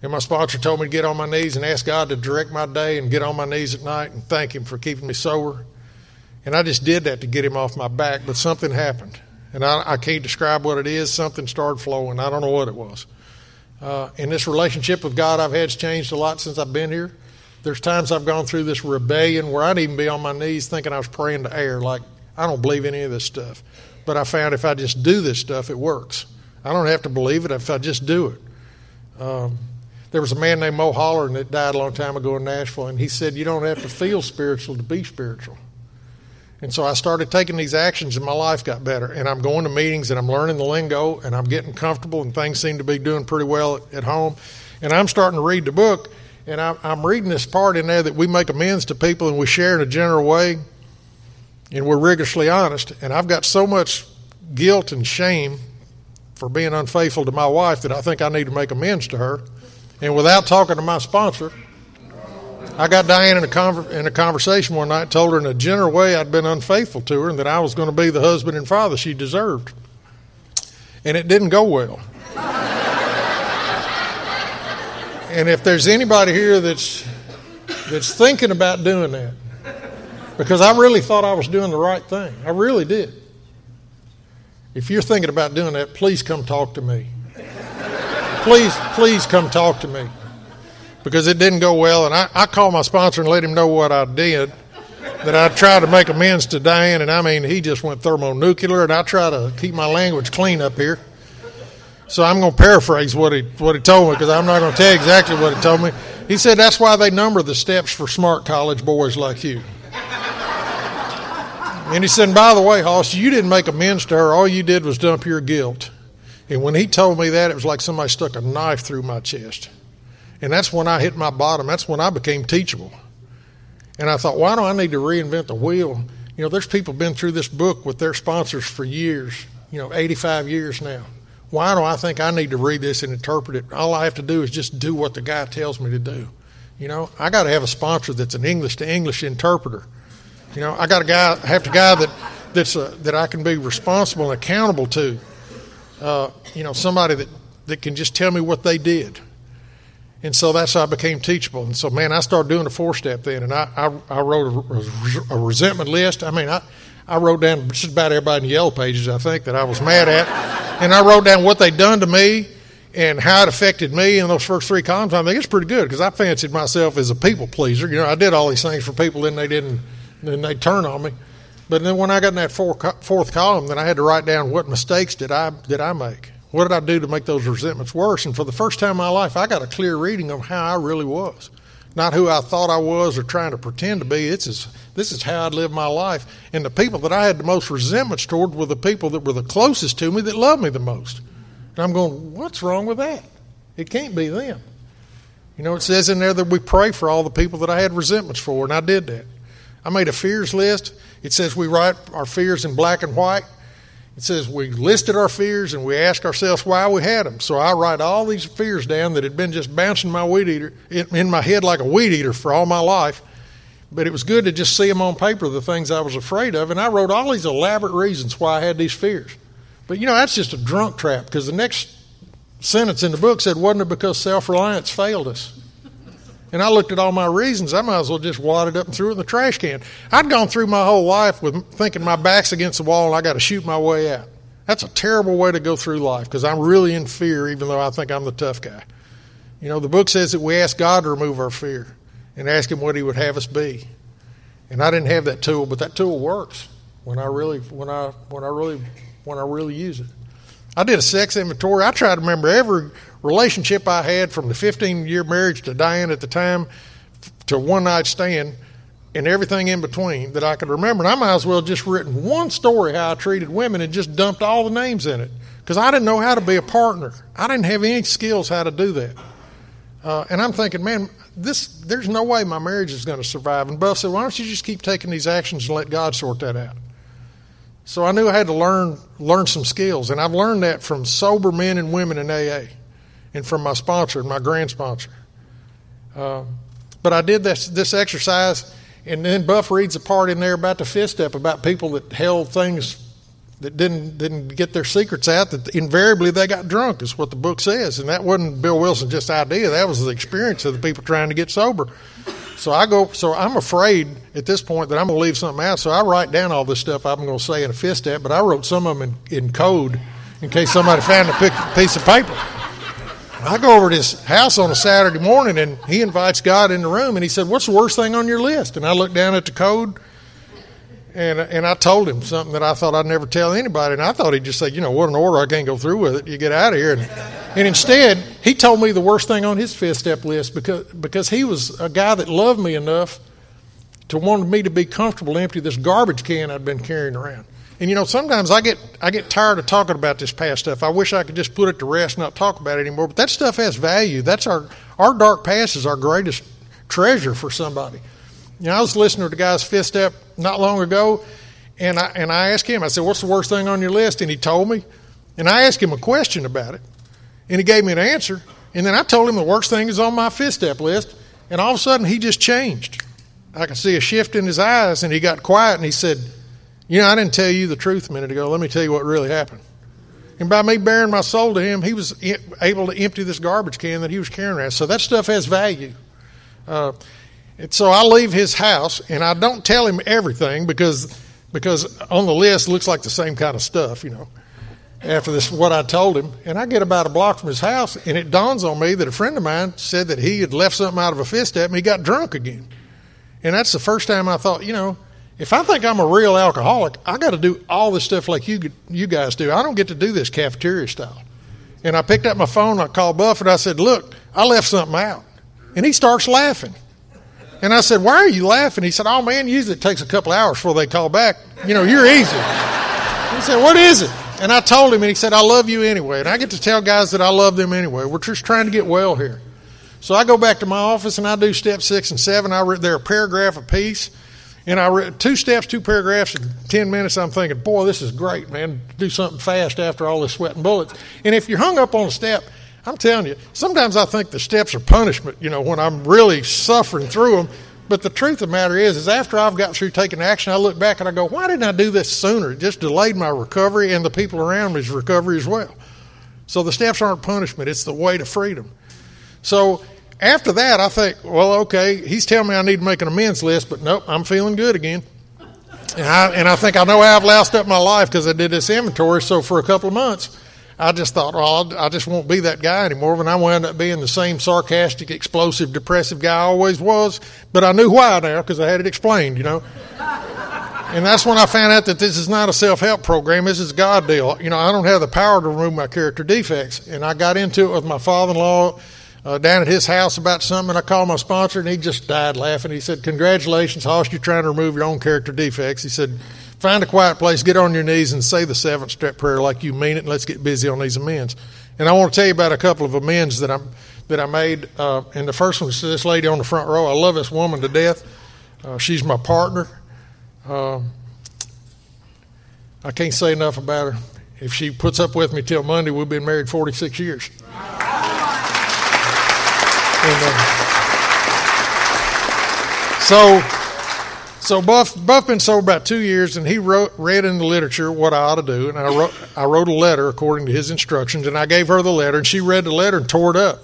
And my sponsor told me to get on my knees and ask God to direct my day and get on my knees at night and thank Him for keeping me sober. And I just did that to get Him off my back, but something happened. And I, I can't describe what it is. Something started flowing. I don't know what it was. Uh, this relationship with God I've had has changed a lot since I've been here. There's times I've gone through this rebellion where I'd even be on my knees thinking I was praying to air, like, I don't believe any of this stuff. But I found if I just do this stuff, it works. I don't have to believe it if I just do it. Um, there was a man named Mo Holler that died a long time ago in Nashville, and he said, You don't have to feel spiritual to be spiritual. And so I started taking these actions, and my life got better. And I'm going to meetings, and I'm learning the lingo, and I'm getting comfortable, and things seem to be doing pretty well at, home. And I'm starting to read the book, and I'm reading this part in there that we make amends to people and we share in a general way, and we're rigorously honest. And I've got so much guilt and shame for being unfaithful to my wife that I think I need to make amends to her. And without talking to my sponsor, I got Diane in a, conver- in a conversation one night, told her in a general way I'd been unfaithful to her and that I was going to be the husband and father she deserved. And it didn't go well. <laughs> And if there's anybody here that's that's thinking about doing that, because I really thought I was doing the right thing, I really did. If you're thinking about doing that, please come talk to me. Please, please come talk to me. Because it didn't go well, and I, I called my sponsor and let him know what I did. That I tried to make amends to Diane, and I mean, he just went thermonuclear, and I try to keep my language clean up here. So I'm going to paraphrase what he what he told me because I'm not going to tell you exactly what he told me. He said that's why they number the steps for smart college boys like you. And he said, by the way, Hoss, you didn't make amends to her. All you did was dump your guilt. And when he told me that, it was like somebody stuck a knife through my chest. And that's when I hit my bottom. That's when I became teachable. And I thought, why do I need to reinvent the wheel? You know, there's people been through this book with their sponsors for years, you know, 85 years now. Why do I think I need to read this and interpret it? All I have to do is just do what the guy tells me to do. You know, I got to have a sponsor that's an English to English interpreter. You know, I got a guy, I have a guy that that's a, that I can be responsible and accountable to. Uh, you know, somebody that that can just tell me what they did. And so that's how I became teachable. And so, man, I started doing a four step then, and I, I, I wrote a, a, resentment list. I mean, I, I wrote down just about everybody in the yellow pages, I think, that I was mad at. And I wrote down what they'd done to me and how it affected me in those first three columns. I think it's pretty good because I fancied myself as a people pleaser. You know, I did all these things for people, then they didn't, then they turn on me. But then when I got in that four, fourth column, then I had to write down what mistakes did I did I make. What did I do to make those resentments worse? And for the first time in my life, I got a clear reading of how I really was not who I thought I was or trying to pretend to be. It's as, this is how I'd lived my life. And the people that I had the most resentments toward were the people that were the closest to me that loved me the most. And I'm going, what's wrong with that? It can't be them. You know, it says in there that we pray for all the people that I had resentments for, and I did that. I made a fears list. It says we write our fears in black and white. It says we listed our fears and we asked ourselves why we had them. So I write all these fears down that had been just bouncing my weed eater in my head like a weed eater for all my life. But it was good to just see them on paper, the things I was afraid of. And I wrote all these elaborate reasons why I had these fears. But you know, that's just a drunk trap because the next sentence in the book said, Wasn't it because self reliance failed us? And I looked at all my reasons. I might as well just wad it up and threw it in the trash can. I'd gone through my whole life with thinking my back's against the wall and I got to shoot my way out. That's a terrible way to go through life because I'm really in fear, even though I think I'm the tough guy. You know, the book says that we ask God to remove our fear and ask Him what He would have us be. And I didn't have that tool, but that tool works when I really, when I, when I really, when I really use it. I did a sex inventory. I tried to remember every relationship I had from the 15 year marriage to Diane at the time to one night stand and everything in between that I could remember. And I might as well just written one story how I treated women and just dumped all the names in it because I didn't know how to be a partner. I didn't have any skills how to do that. Uh, and I'm thinking, man, this there's no way my marriage is going to survive. And Buff said, why don't you just keep taking these actions and let God sort that out? So I knew I had to learn learn some skills, and I've learned that from sober men and women in AA, and from my sponsor, my grand sponsor. Uh, but I did this this exercise, And then Buff reads a part in there about the fifth step about people that held things that didn't didn't get their secrets out. That invariably they got drunk is what the book says, and that wasn't Bill Wilson's just idea. That was the experience of the people trying to get sober. So I go. So I'm afraid at this point that I'm going to leave something out. So I write down all this stuff I'm going to say in a fifth step, but I wrote some of them in, in code in case somebody found a piece of paper. I go over to his house on a Saturday morning and he invites God in the room and he said, What's the worst thing on your list? And I looked down at the code and, and I told him something that I thought I'd never tell anybody. And I thought he'd just say, You know, what an order, I can't go through with it. You get out of here. And, and instead, he told me the worst thing on his fifth step list because, because he was a guy that loved me enough to want me to be comfortable empty this garbage can I'd been carrying around. And you know, sometimes I get I get tired of talking about this past stuff. I wish I could just put it to rest, not talk about it anymore. But that stuff has value. That's our our dark past is our greatest treasure for somebody. You know, I was listening to guy's fifth step not long ago, and I and I asked him. I said, "What's the worst thing on your list?" And he told me. And I asked him a question about it, and he gave me an answer. And then I told him the worst thing is on my fifth step list, and all of a sudden he just changed. I could see a shift in his eyes, and he got quiet, and he said. You know, I didn't tell you the truth a minute ago. Let me tell you what really happened. And by me bearing my soul to him, he was able to empty this garbage can that he was carrying around. So that stuff has value. Uh, and so I leave his house, and I don't tell him everything because because on the list looks like the same kind of stuff, you know. After this, what I told him, and I get about a block from his house, and it dawns on me that a friend of mine said that he had left something out of a fist at me. he got drunk again. And that's the first time I thought, you know, if I think I'm a real alcoholic, I got to do all this stuff like you you guys do. I don't get to do this cafeteria style. And I picked up my phone, I called Buff and I said, Look, I left something out. And he starts laughing. And I said, Why are you laughing? He said, Oh man, usually it takes a couple hours before they call back. You know, you're easy. He said, What is it? And I told him, and he said, I love you anyway. And I get to tell guys that I love them anyway. We're just trying to get well here. So I go back to my office and I do step six and seven. I read, they're a paragraph apiece. And I read two steps, two paragraphs in 10 minutes. I'm thinking, boy, this is great, man. Do something fast after all this sweat and bullets. And if you're hung up on a step, I'm telling you, sometimes I think the steps are punishment, you know, when I'm really suffering through them. But the truth of the matter is, is after I've got through taking action, I look back and I go, why didn't I do this sooner? It just delayed my recovery and the people around me's recovery as well. So the steps aren't punishment, it's the way to freedom. So after that, I think, well, okay, he's telling me I need to make an amends list, but nope, I'm feeling good again. And I, and I think I know I've loused up my life because I did this inventory. So for a couple of months, I just thought, oh, well, I just won't be that guy anymore. And I wound up being the same sarcastic, explosive, depressive guy I always was. But I knew why now because I had it explained, you know. and that's when I found out that this is not a self help program. This is God deal. You know, I don't have the power to remove my character defects. And I got into it with my father in law uh, down at his house about something. and I called my sponsor, and he just died laughing. He said, "Congratulations, Hoss! You're trying to remove your own character defects." He said, "Find a quiet place, get on your knees, and say the seventh step prayer like you mean it, and let's get busy on these amends." And I want to tell you about a couple of amends that I'm that I made. Uh, and the first one is this lady on the front row. I love this woman to death. Uh, she's my partner. Uh, I can't say enough about her. If she puts up with me till Monday, we've been married 46 years. Amen. So, so Buff Buff been sober about two years, and he wrote read in the literature what I ought to do, and I wrote I wrote a letter according to his instructions, and I gave her the letter, and she read the letter and tore it up.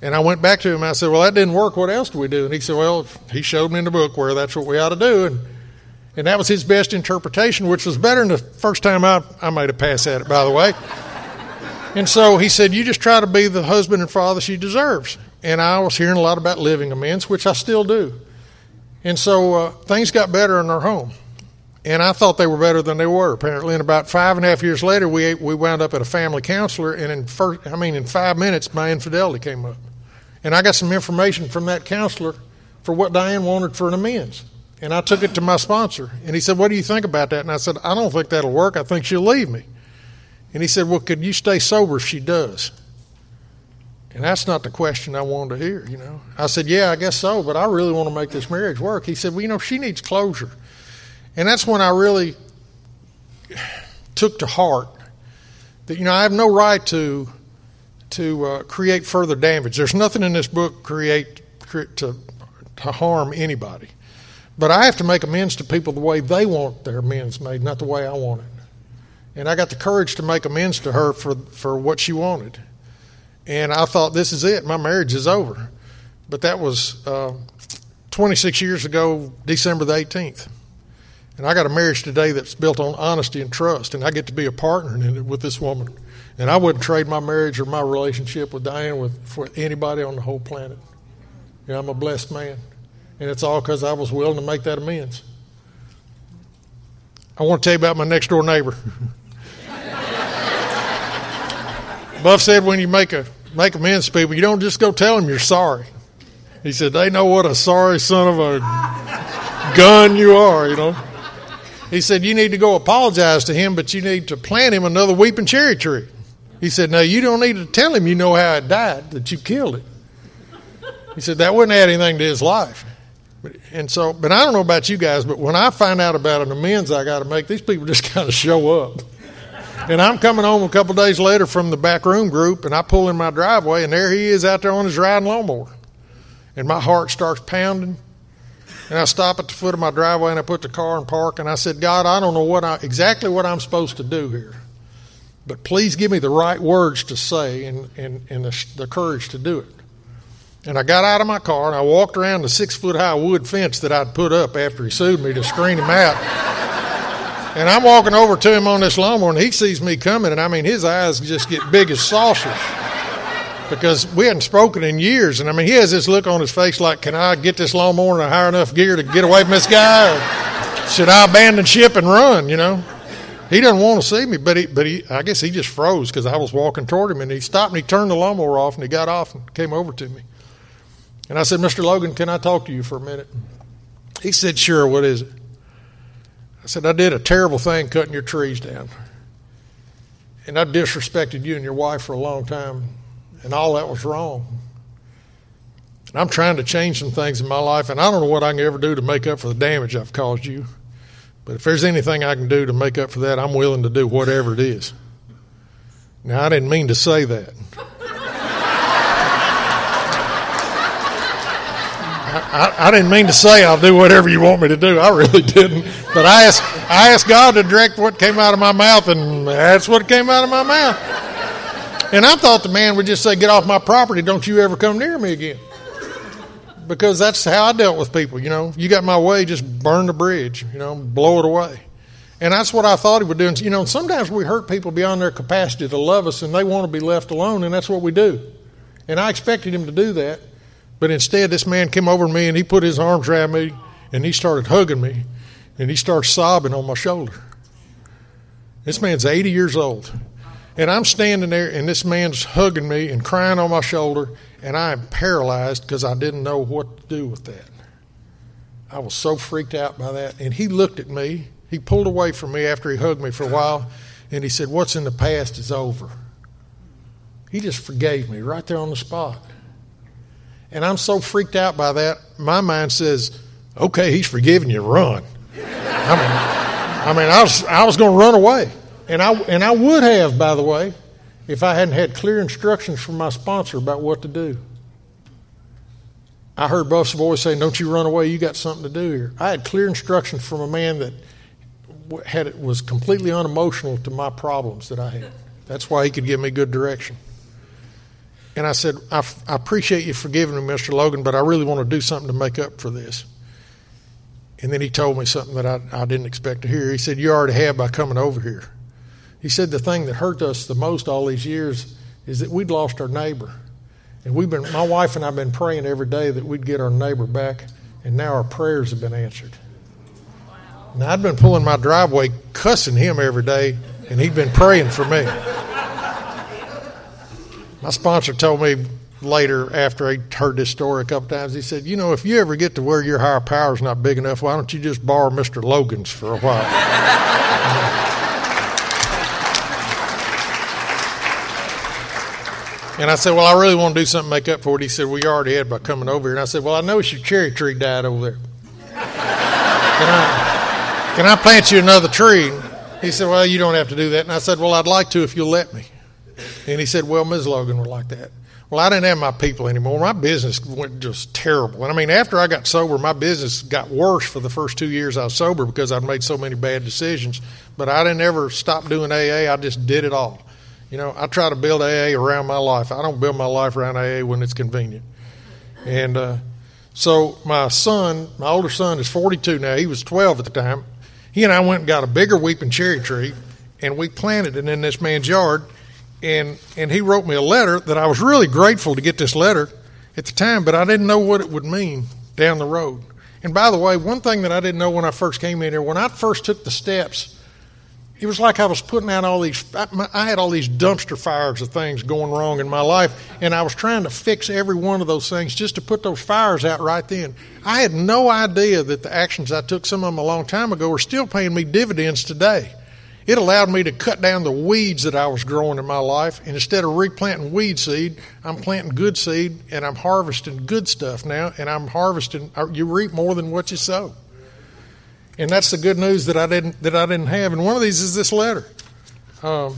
And I went back to him. And I said, "Well, that didn't work. What else do we do?" And he said, "Well, he showed me in the book where that's what we ought to do." And and that was his best interpretation, which was better than the first time I I made a pass at it, by the way. And so he said, "You just try to be the husband and father she deserves." And I was hearing a lot about living amends, which I still do. And so uh, things got better in our home. And I thought they were better than they were. Apparently, and about five and a half years later, we we wound up at a family counselor, and in first, I mean, in five minutes, my infidelity came up, and I got some information from that counselor for what Diane wanted for an amends, and I took it to my sponsor, and he said, "What do you think about that?" And I said, "I don't think that'll work. I think she'll leave me." And he said, "Well, could you stay sober if she does?" And that's not the question I wanted to hear, you know. I said, Yeah, I guess so, but I really want to make this marriage work. He said, Well, you know, she needs closure. And that's when I really <sighs> took to heart that, you know, I have no right to to uh, create further damage. There's nothing in this book create, create to, to harm anybody. But I have to make amends to people the way they want their amends made, not the way I want it. And I got the courage to make amends to her for, for what she wanted. And I thought, this is it. My marriage is over. But that was uh, 26 years ago, December the 18th. And I got a marriage today that's built on honesty and trust. And I get to be a partner in it with this woman. And I wouldn't trade my marriage or my relationship with Diane with, for anybody on the whole planet. You know, I'm a blessed man. And it's all because I was willing to make that amends. I want to tell you about my next door neighbor. <laughs> Buff said when you make a make amends people, you don't just go tell them you're sorry. He said they know what a sorry son of a gun you are, you know. He said you need to go apologize to him, but you need to plant him another weeping cherry tree. He said, now you don't need to tell him you know how it died, that you killed it. He said that wouldn't add anything to his life. And so, but I don't know about you guys, but when I find out about an amends I got to make, these people just <laughs> kind of show up. And I'm coming home a couple days later from the back room group, and I pull in my driveway, and there he is out there on his riding lawnmower. And my heart starts pounding. And I stop at the foot of my driveway, and I put the car in park, and I said, God, I don't know what I, exactly what I'm supposed to do here, but please give me the right words to say and, and, and the, the courage to do it. And I got out of my car and I walked around the six foot high wood fence that I'd put up after he sued me to screen him out. And I'm walking over to him on this lawnmower, and he sees me coming, and I mean, his eyes just get big as saucers because we hadn't spoken in years. And I mean, he has this look on his face like, can I get this lawnmower in a high enough gear to get away from this guy? Or should I abandon ship and run, you know? He doesn't want to see me, but he, but he, I guess he just froze because I was walking toward him, and he stopped and he turned the lawnmower off, and he got off and came over to me. And I said, Mr. Logan, can I talk to you for a minute? He said, Sure, what is it? I said, I did a terrible thing cutting your trees down. And I disrespected you and your wife for a long time, and all that was wrong. And I'm trying to change some things in my life, and I don't know what I can ever do to make up for the damage I've caused you. But if there's anything I can do to make up for that, I'm willing to do whatever it is. Now, I didn't mean to say that. I, I, didn't mean to say I'll do whatever you want me to do. I really <laughs> didn't. But I asked, I asked God to direct what came out of my mouth, and that's what came out of my mouth. And I thought the man would just say, Get off my property. Don't you ever come near me again. Because that's how I dealt with people, you know. You got my way, just burn the bridge, you know, blow it away. And that's what I thought he would do. And, you know, sometimes we hurt people beyond their capacity to love us, and they want to be left alone, and that's what we do. And I expected him to do that. But instead, this man came over to me and he put his arms around me and he started hugging me and he started sobbing on my shoulder. This man's 80 years old. And I'm standing there and this man's hugging me and crying on my shoulder and I am paralyzed because I didn't know what to do with that. I was so freaked out by that. And he looked at me. He pulled away from me after he hugged me for a while and he said, What's in the past is over. He just forgave me right there on the spot. And I'm so freaked out by that, my mind says, okay, he's forgiven you, run. I mean, I, mean, I was, I was going to run away. And I, and I would have, by the way, if I hadn't had clear instructions from my sponsor about what to do. I heard Buff's voice saying, Don't you run away, you got something to do here. I had clear instructions from a man that had, was completely unemotional to my problems that I had. That's why he could give me good direction. And I said, I, f- I appreciate you forgiving me, Mr. Logan, but I really want to do something to make up for this. And then he told me something that I, I didn't expect to hear. He said, You already have by coming over here. He said, The thing that hurt us the most all these years is that we'd lost our neighbor. And we've been, my wife and I have been praying every day that we'd get our neighbor back, and now our prayers have been answered. Now, I'd been pulling my driveway, cussing him every day, and he'd been praying for me. My sponsor told me later, after he heard this story a couple times, he said, You know, if you ever get to where your higher power is not big enough, why don't you just borrow Mr. Logan's for a while? <laughs> And I said, Well, I really want to do something to make up for it. He said, Well, you already had by coming over here. And I said, Well, I noticed your cherry tree died over there. Can I, can I plant you another tree? He said, Well, you don't have to do that. And I said, Well, I'd like to if you'll let me. And he said, Well, Ms. Logan would like that. Well, I didn't have my people anymore. My business went just terrible. And I mean, after I got sober, my business got worse for the first two years I was sober because I'd made so many bad decisions. But I didn't ever stop doing AA. I just did it all. You know, I try to build AA around my life. I don't build my life around AA when it's convenient. And uh, so my son, my older son, is 42 now. He was 12 at the time. He and I went and got a bigger weeping cherry tree, and we planted it in this man's yard and and he wrote me a letter that I was really grateful to get this letter at the time, but I didn't know what it would mean down the road. And by the way, one thing that I didn't know when I first came in here, when I first took the steps, it was like I was putting out all these. I had all these dumpster fires of things going wrong in my life, and I was trying to fix every one of those things just to put those fires out right then. I had no idea that the actions I took, some of them a long time ago, are still paying me dividends today. It allowed me to cut down the weeds that I was growing in my life. And instead of replanting weed seed, I'm planting good seed and I'm harvesting good stuff now. And I'm harvesting, uh, you reap more than what you sow. And that's the good news that I didn't, that I didn't have. And one of these is this letter. Um,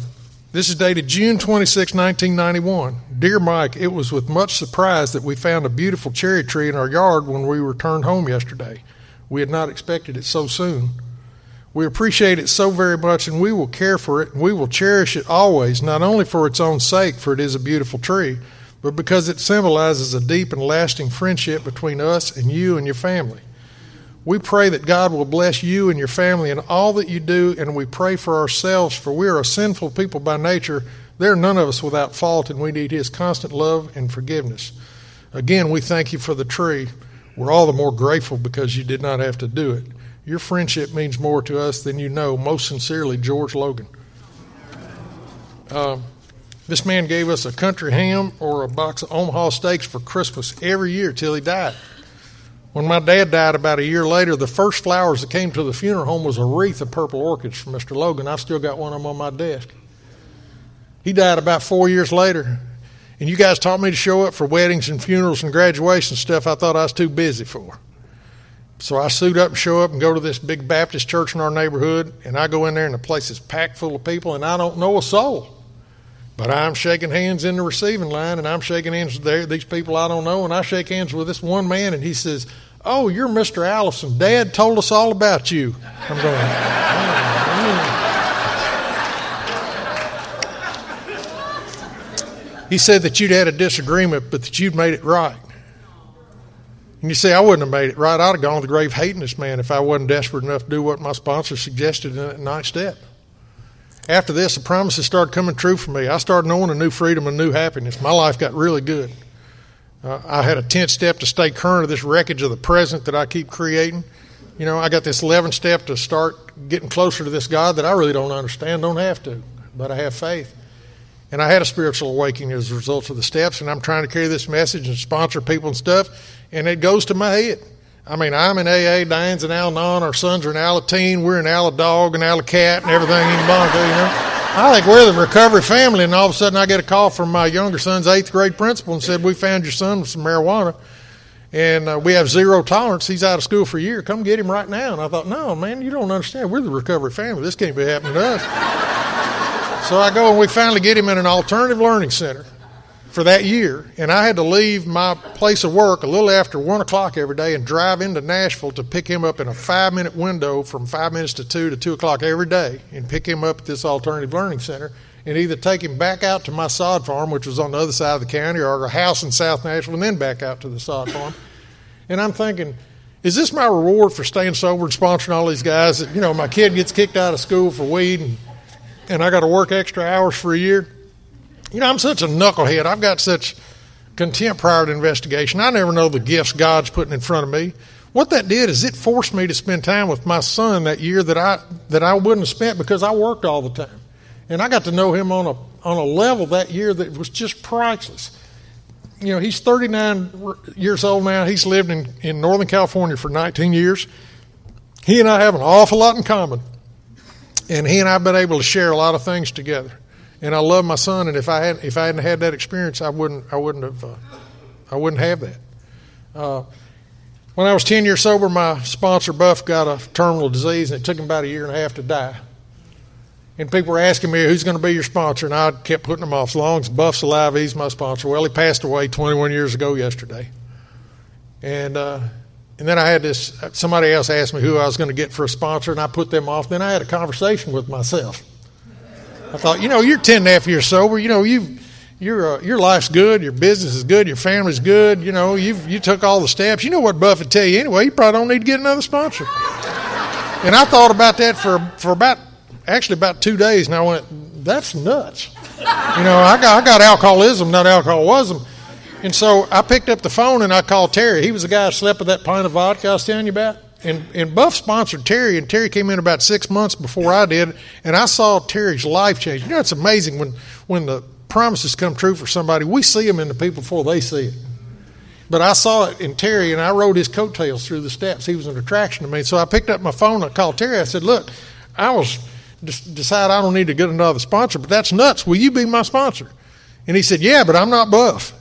this is dated June 26, 1991. Dear Mike, it was with much surprise that we found a beautiful cherry tree in our yard when we returned home yesterday. We had not expected it so soon. We appreciate it so very much, and we will care for it, and we will cherish it always, not only for its own sake, for it is a beautiful tree, but because it symbolizes a deep and lasting friendship between us and you and your family. We pray that God will bless you and your family in all that you do, and we pray for ourselves, for we are a sinful people by nature. There are none of us without fault, and we need His constant love and forgiveness. Again, we thank you for the tree. We're all the more grateful because you did not have to do it. Your friendship means more to us than you know. Most sincerely, George Logan. Um, this man gave us a country ham or a box of Omaha steaks for Christmas every year till he died. When my dad died about a year later, the first flowers that came to the funeral home was a wreath of purple orchids from Mr. Logan. I've still got one of them on my desk. He died about four years later. And you guys taught me to show up for weddings and funerals and graduation stuff I thought I was too busy for. So I suit up and show up and go to this big Baptist church in our neighborhood, and I go in there and the place is packed full of people, and I don't know a soul. But I'm shaking hands in the receiving line, and I'm shaking hands with these people I don't know, and I shake hands with this one man, and he says, "Oh, you're Mr. Allison. Dad told us all about you." I'm going. Oh, he said that you'd had a disagreement, but that you'd made it right. And you see, I wouldn't have made it right. I'd have gone to the grave hating this man if I wasn't desperate enough to do what my sponsor suggested in that ninth step. After this, the promises started coming true for me. I started knowing a new freedom and new happiness. My life got really good. Uh, I had a 10th step to stay current of this wreckage of the present that I keep creating. You know, I got this 11th step to start getting closer to this God that I really don't understand, don't have to, but I have faith. And I had a spiritual awakening as a result of the steps, and I'm trying to carry this message and sponsor people and stuff and it goes to my head. I mean, I'm in AA, Diane's in Al Anon, our sons are in Alateen, we're in Al Dog and Al Cat and everything in Monaco, you know. I think we're the recovery family, and all of a sudden I get a call from my younger son's eighth grade principal and said, We found your son with some marijuana, and uh, we have zero tolerance. He's out of school for a year. Come get him right now. And I thought, No, man, you don't understand. We're the recovery family. This can't be happening to us. so I go and we finally get him in an alternative learning center for that year, and I had to leave my place of work a little after one o'clock every day and drive into Nashville to pick him up in a five minute window from five minutes to two to two o'clock every day and pick him up at this alternative learning center and either take him back out to my sod farm, which was on the other side of the county, or a house in South Nashville, and then back out to the sod farm. And I'm thinking, is this my reward for staying sober and sponsoring all these guys? That, you know, my kid gets kicked out of school for weed, and, and I got to work extra hours for a year. You know, I'm such a knucklehead. I've got such contempt prior to investigation. I never know the gifts God's putting in front of me. What that did is it forced me to spend time with my son that year that I that I wouldn't have spent because I worked all the time, and I got to know him on a on a level that year that was just priceless. You know, he's 39 years old now. He's lived in, in Northern California for 19 years. He and I have an awful lot in common, and he and I have been able to share a lot of things together and I love my son. And if I had if I hadn't had that experience, I wouldn't I wouldn't have uh, I wouldn't have that. Uh, when I was ten years sober, my sponsor Buff got a terminal disease, and it took him about a year and a half to die. and people were asking me who's going to be your sponsor, and I kept putting them off. As long as Buff's alive, he's my sponsor. Well, he passed away 21 years ago yesterday, and uh, and then I had this. Somebody else asked me who I was going to get for a sponsor, and I put them off. Then I had a conversation with myself. I thought, you know, you're 10 and a half years sober. You know, you've, your, uh, your life's good, your business is good, your family's good. You know, you you took all the steps. You know what Buff'd tell you anyway. You probably don't need to get another sponsor. and I thought about that for for about actually about two days, and I went, "That's nuts." You know, I got I got alcoholism, not alcoholism. And so I picked up the phone and I called Terry. He was the guy who slept with that pint of vodka I was telling you about. And, and Buff sponsored Terry, and Terry came in about six months before I did, and I saw Terry's life change. You know, it's amazing when, when the promises come true for somebody, we see them in the people before they see it. But I saw it in Terry, and I rode his coattails through the steps. He was an attraction to me. So I picked up my phone, and I called Terry. I said, Look, I was decide I don't need to get another sponsor, but that's nuts. Will you be my sponsor? And he said, Yeah, but I'm not Buff.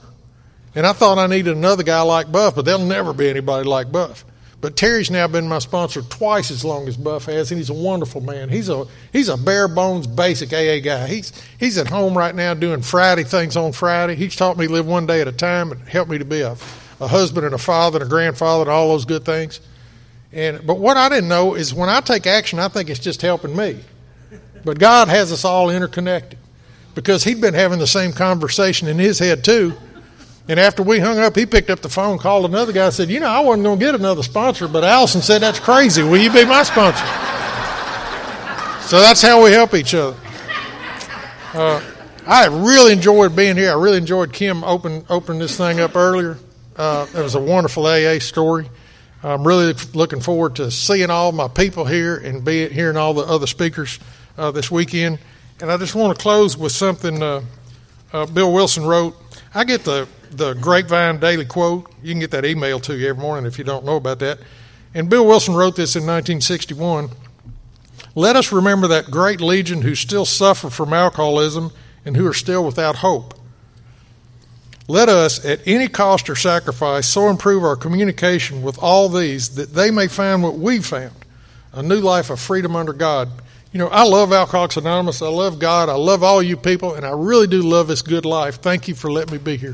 And I thought I needed another guy like Buff, but there'll never be anybody like Buff. But Terry's now been my sponsor twice as long as Buff has, and he's a wonderful man. He's a he's a bare bones basic AA guy. He's he's at home right now doing Friday things on Friday. He's taught me to live one day at a time and helped me to be a, a husband and a father and a grandfather and all those good things. And but what I didn't know is when I take action, I think it's just helping me. But God has us all interconnected because he'd been having the same conversation in his head too and after we hung up, he picked up the phone, called another guy, said, You know, I wasn't going to get another sponsor, but Allison said, That's crazy. Will you be my sponsor? so that's how we help each other. Uh, I really enjoyed being here. I really enjoyed Kim open, opening this thing up earlier. Uh, it was a wonderful AA story. I'm really looking forward to seeing all my people here and hearing all the other speakers uh, this weekend. And I just want to close with something uh, uh, Bill Wilson wrote. I get the the Grapevine Daily Quote. You can get that email to you every morning if you don't know about that. And Bill Wilson wrote this in 1961. Let us remember that great legion who still suffer from alcoholism and who are still without hope. Let us, at any cost or sacrifice, so improve our communication with all these that they may find what we found a new life of freedom under God. You know, I love Alcoholics Anonymous. I love God. I love all you people, and I really do love this good life. Thank you for letting me be here.